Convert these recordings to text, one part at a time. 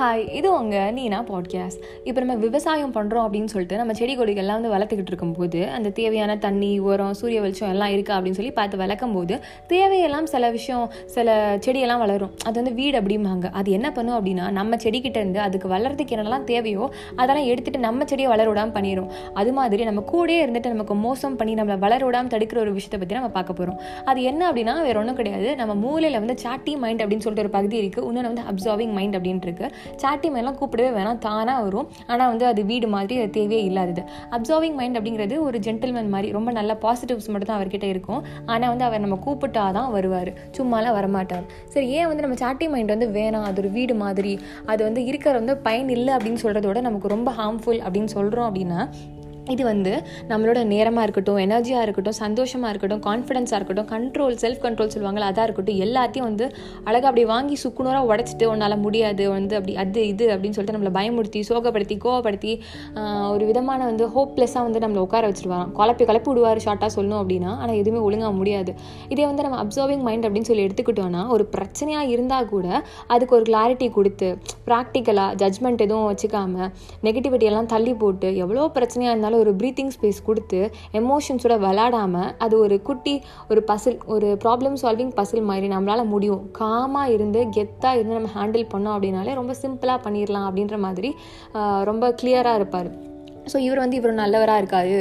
Hi இது உங்கள் நீனா podcast இப்போ நம்ம விவசாயம் பண்ணுறோம் அப்படின்னு சொல்லிட்டு நம்ம செடி கொடிகள்லாம் வந்து வளர்த்துக்கிட்டு இருக்கும்போது அந்த தேவையான தண்ணி உரம் சூரிய வெளிச்சம் எல்லாம் இருக்கா அப்படின்னு சொல்லி பார்த்து வளர்க்கும் போது தேவையெல்லாம் சில விஷயம் சில செடியெல்லாம் வளரும். அது வந்து வீடு அப்படிம்பாங்க. அது என்ன பண்ணும் அப்படின்னா நம்ம செடிக்கிட்ட இருந்து அதுக்கு வளர்றதுக்கு என்னெல்லாம் தேவையோ அதெல்லாம் எடுத்துட்டு நம்ம செடியை வளர விடாமல் பண்ணிடும் அது மாதிரி நம்ம கூடயே இருந்துட்டு நமக்கு மோசம் பண்ணி நம்மளை வளர விடாமல் தடுக்கிற ஒரு விஷயத்தை பற்றி நம்ம பார்க்க போகிறோம் அது என்ன அப்படின்னா வேற ஒன்றும் கிடையாது. நம்ம மூலையில் வந்து சாட்டி மைண்ட் அப்படின்னு சொல்லிட்டு ஒரு பகுதி இருக்குது இன்னொன்று வந்து அப்சர்விங் மைண்ட் அப்படின்ட்டு சாட்டி மைண்ட்லாம் கூப்பிடவே வேணாம் தானாக வரும். ஆனால் வந்து அது வீடு மாதிரி அது தேவையே இல்லாதது. அப்சர்விங் மைண்ட் அப்படிங்கிறது ஒரு ஜென்டில்மேன் மாதிரி ரொம்ப நல்ல பாசிட்டிவ்ஸ் மட்டும் தான் அவர்கிட்ட இருக்கும். ஆனால் வந்து அவர் நம்ம கூப்பிட்டா தான் வருவார். சும்மாலாம் வரமாட்டார். சரி ஏன் வந்து நம்ம சாட்டி மைண்ட் வந்து வேணாம் அது ஒரு வீடு மாதிரி அது வந்து இருக்கிற வந்து பயன் இல்லை அப்படின்னு சொல்கிறதோட நமக்கு ரொம்ப ஹார்ம்ஃபுல் அப்படின்னு சொல்கிறோம் அப்படின்னா இது வந்து நம்மளோட நேரமாக இருக்கட்டும் எனர்ஜியாக இருக்கட்டும் சந்தோஷமாக இருக்கட்டும் கான்ஃபிடென்ஸாக இருக்கட்டும் கண்ட்ரோல் செல்ஃப் கண்ட்ரோல் சொல்லுவாங்களா அதாக இருக்கட்டும் எல்லாத்தையும் வந்து அழகாக அப்படி வாங்கி சுக்குநூறாக உடச்சிட்டு உன்னால் முடியாது வந்து அப்படி அது இது அப்படின்னு சொல்லிட்டு நம்மளை பயமுறுத்தி சோகப்படுத்தி கோவப்படுத்தி ஒரு விதமான வந்து ஹோப்லெஸ்ஸாக வந்து நம்மளை உட்கார வச்சுருவாங்க குழப்பி குழப்பி விடுவார் ஷார்ட்டாக சொல்லணும் அப்படின்னா ஆனால் எதுவுமே ஒழுங்காக முடியாது. இதே வந்து நம்ம அப்சர்விங் மைண்ட் அப்படின்னு சொல்லி எடுத்துக்கிட்டோன்னா ஒரு பிரச்சனையாக இருந்தால் கூட அதுக்கு ஒரு கிளாரிட்டி கொடுத்து ப்ராக்டிக்கலாக ஜட்ஜ்மெண்ட் எதுவும் வச்சுக்காமல் நெகட்டிவிட்டி எல்லாம் தள்ளி போட்டு எவ்வளோ பிரச்சனையாக இருந்தாலும் ஒரு ப்ரீத்திங் ஸ்பேஸ் கொடுத்து எமோஷன்ஸோட விளாடாமல் அது ஒரு குட்டி ஒரு பசில் ஒரு ப்ராப்ளம் சால்விங் பசில் மாதிரி நம்மளால் முடியும். காமாக இருந்து கெத்தாக இருந்து நம்ம ஹேண்டில் பண்ணோம் அப்படின்னாலே ரொம்ப சிம்பிளாக பண்ணிடலாம் அப்படின்ற மாதிரி ரொம்ப கிளியராக இருப்பார். ஸோ இவர் வந்து இவர் நல்லவராக இருக்காரு.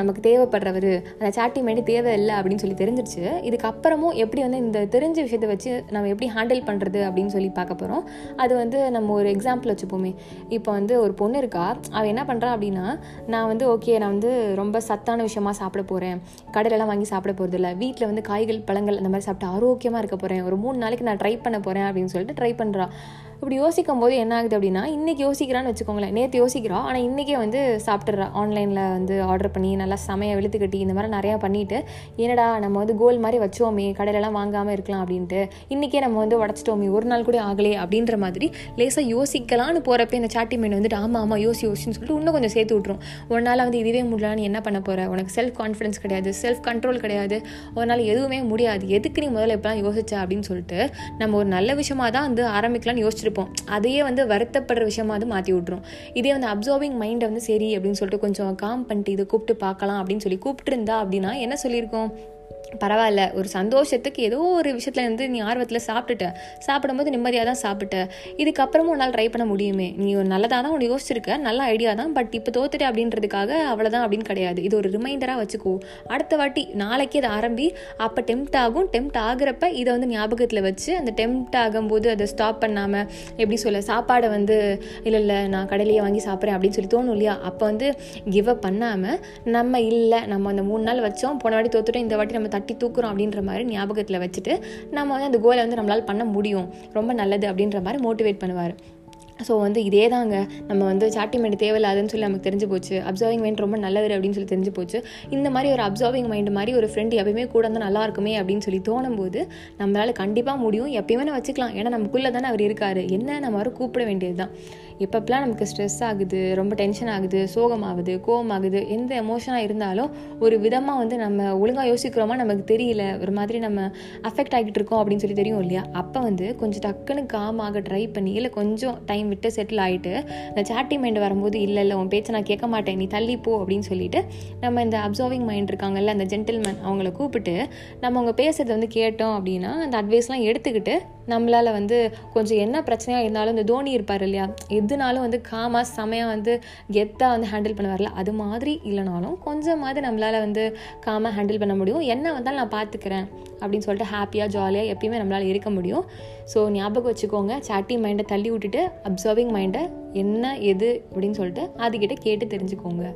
நமக்கு தேவைப்படுறவர். அந்த சாட்டி மைண்டு தேவை இல்லை அப்படின்னு சொல்லி தெரிஞ்சிருச்சு. இதுக்கப்புறமும் எப்படி வந்து இந்த தெரிஞ்ச விஷயத்தை வச்சு நம்ம எப்படி ஹேண்டில் பண்ணுறது அப்படின்னு சொல்லி பார்க்க போகிறோம் அது வந்து நம்ம ஒரு எக்ஸாம்பிள் வச்சுப்போமே. இப்போ வந்து ஒரு பொண்ணு இருக்கா. அவள் என்ன பண்ணுறா அப்படின்னா நான் வந்து ஓகே நான் வந்து ரொம்ப சத்தான விஷயமா சாப்பிட போகிறேன் கடையிலலாம் வாங்கி சாப்பிட போகிறது இல்லை. வீட்டில் வந்து காய்கள் பழங்கள் அந்த மாதிரி சாப்பிட்டு ஆரோக்கியமாக இருக்க போகிறேன் ஒரு மூணு நாளைக்கு நான் ட்ரை பண்ண போகிறேன் அப்படின்னு சொல்லிட்டு ட்ரை பண்ணுறான் இப்படி யோசிக்கும் போது என்ன ஆகுது அப்படின்னா இன்றைக்கி யோசிக்கிறான்னு வச்சுக்கோங்களேன். நேற்று யோசிக்கிறோம் ஆனால் இன்றைக்கே வந்து சாப்பிட்றா ஆன்லைனில் வந்து ஆர்டர் பண்ணி நல்லா சமைய வெளுத்து கட்டி இந்த மாதிரி நிறையா பண்ணிவிட்டு என்னடா நம்ம வந்து கோல் மாதிரி வச்சோமே கடையிலலாம் வாங்காமல் இருக்கலாம் அப்படின்ட்டு இன்றைக்கே நம்ம வந்து உடச்சிட்டோமே ஒரு நாள் கூட ஆகலையே அப்படின்ற மாதிரி லேசாக யோசிக்கலான்னு போகிறப்ப இந்த சாட்டி மீன் வந்துட்டு ஆமாம் ஆமாம் யோசி யோசின்னு சொல்லிட்டு இன்னும் கொஞ்சம் சேர்த்து விட்ரும் ஒரு நாள் வந்து இதுவே முடியலான்னு என்ன பண்ண போகிற உனக்கு செல்ஃப் கான்ஃபிடன்ஸ் கிடையாது செல்ஃப் கண்ட்ரோல் கிடையாது. ஒரு நாள் எதுவுமே முடியாது. எதுக்கு நீ முதல்ல எப்பலாம் யோசிச்சா அப்படின்னு சொல்லிட்டு நம்ம ஒரு நல்ல விஷயமாக தான் வந்து ஆரம்பிக்கலாம்னு யோசிச்சிருப்போம். அதையே வந்து வருத்தப்படுற விஷயமா அது மாற்றி விட்ரும் இதே வந்து அப்சர்விங் மைண்டை வந்து சரி அப்படின்னு சொல்லிட்டு கொஞ்சம் காம் பண்ணிட்டு இதை கூப்பிட்டு பார்க்கலாம் அப்படின்னு சொல்லி கூப்பிட்டுருந்தா அப்படின்னா என்ன சொல்லியிருக்கோம்? பரவாயில்ல ஒரு சந்தோஷத்துக்கு ஏதோ ஒரு விஷயத்துல இருந்து நீ ஆர்வத்தில் சாப்பிட்டுட்ட. சாப்பிடும்போது நிம்மதியாக தான் சாப்பிட்ட. இதுக்கப்புறமும் உன்னால் ட்ரை பண்ண முடியுமே. நீ ஒரு நல்லதாக தான் ஒன்று யோசிச்சிருக்க. நல்ல ஐடியா தான். பட் இப்போ தோத்துட்டு அப்படின்றதுக்காக அவ்வளோதான் அப்படின்னு கிடையாது. இது ஒரு ரிமைண்டராக வச்சுக்கோ. அடுத்த வாட்டி நாளைக்கு அதை ஆரம்பி அப்போ டெம்ட் ஆகும். டெம்ட் ஆகுறப்ப இதை வந்து ஞாபகத்தில் வச்சு அந்த டெம்ட் ஆகும்போது அதை ஸ்டாப் பண்ணாமல் எப்படி சொல்ல சாப்பாடை வந்து இல்லை இல்லை நான் கடையிலேயே வாங்கி சாப்பிட்றேன் அப்படின்னு சொல்லி தோணும் இல்லையா? அப்போ வந்து கிவ் அப் பண்ணாமல் நம்ம இல்லை நம்ம அந்த மூணு நாள் வச்சோம். போன வாட்டி தோத்துட்டோம். இந்த வாட்டி நம்ம தட்டி தூக்குறோம் அப்படின்ற மாதிரி ஞாபகத்தில் வச்சுட்டு நம்ம வந்து அந்த கோலை வந்து நம்மளால் பண்ண முடியும். ரொம்ப நல்லது அப்படின்ற மாதிரி மோட்டிவேட் பண்ணுவார். ஸோ வந்து இதே தாங்க நம்ம வந்து சாட்டி மைண்டு தேவையில்லாதுன்னு சொல்லி நமக்கு தெரிஞ்சு போச்சு. அப்சர்விங் மைண்ட் ரொம்ப நல்லது அப்படின்னு சொல்லி தெரிஞ்சு போச்சு. இந்த மாதிரி ஒரு அப்சர்விங் மைண்டு மாதிரி ஒரு ஃப்ரெண்ட் எப்பயுமே கூட இருந்தால் நல்லா இருக்குமே அப்படின்னு சொல்லி தோணும் போது நம்மளால் கண்டிப்பாக முடியும். எப்பயுமே நான் வச்சுக்கலாம். ஏன்னா நமக்குள்ளே தானே அவர் இருக்கார். என்ன நம்ம அவரை கூப்பிட வேண்டியது தான் எப்பப்பெல்லாம் நமக்கு ஸ்ட்ரெஸ் ஆகுது ரொம்ப டென்ஷன் ஆகுது சோகம் ஆகுது கோவம் ஆகுது எந்த எமோஷனாக இருந்தாலும் ஒரு விதமாக வந்து நம்ம ஒழுங்காக யோசிக்கிறோமா நமக்கு தெரியல. ஒரு மாதிரி நம்ம அஃபெக்ட் ஆகிட்டு இருக்கோம் அப்படின்னு சொல்லி தெரியும் இல்லையா? அப்போ வந்து கொஞ்சம் டக்குன்னு காமாக ட்ரை பண்ணி இல்லை கொஞ்சம் டைம் விட்டு செட்டில் ஆகிட்டு இந்த சாட்டி மைண்ட் வரும்போது இல்லை இல்லை உன் பேச்சை நான் கேட்க மாட்டேன் நீ தள்ளி போ அப்படின்னு சொல்லிட்டு நம்ம இந்த அப்சர்விங் மைண்ட் இருக்காங்கல்ல அந்த ஜென்டில்மேன் அவங்கள கூப்பிட்டு நம்ம அவங்க பேசுறதை வந்து கேட்டோம் அப்படின்னா அந்த அட்வைஸ்லாம் எடுத்துக்கிட்டு நம்மளால் வந்து கொஞ்சம் என்ன பிரச்சனையாக இருந்தாலும் இந்த தோனி இருப்பார் இல்லையா? எதுனாலும் வந்து காமாக செமையாக வந்து கெத்தாக வந்து ஹேண்டில் பண்ண அது மாதிரி இல்லைனாலும் கொஞ்சமாவது நம்மளால் வந்து காமாக ஹேண்டில் பண்ண முடியும். என்ன வந்தாலும் நான் பார்த்துக்கிறேன் அப்படின்னு சொல்லிட்டு ஹாப்பியாக ஜாலியாக எப்பயுமே நம்மளால் இருக்க முடியும். ஸோ ஞாபகம் வச்சுக்கோங்க சாட்டி மைண்டை தள்ளி விட்டுட்டு அப்சர்விங் மைண்டை என்ன எது அப்படின்னு சொல்லிட்டு அதுக்கிட்ட கேட்டு தெரிஞ்சுக்கோங்க.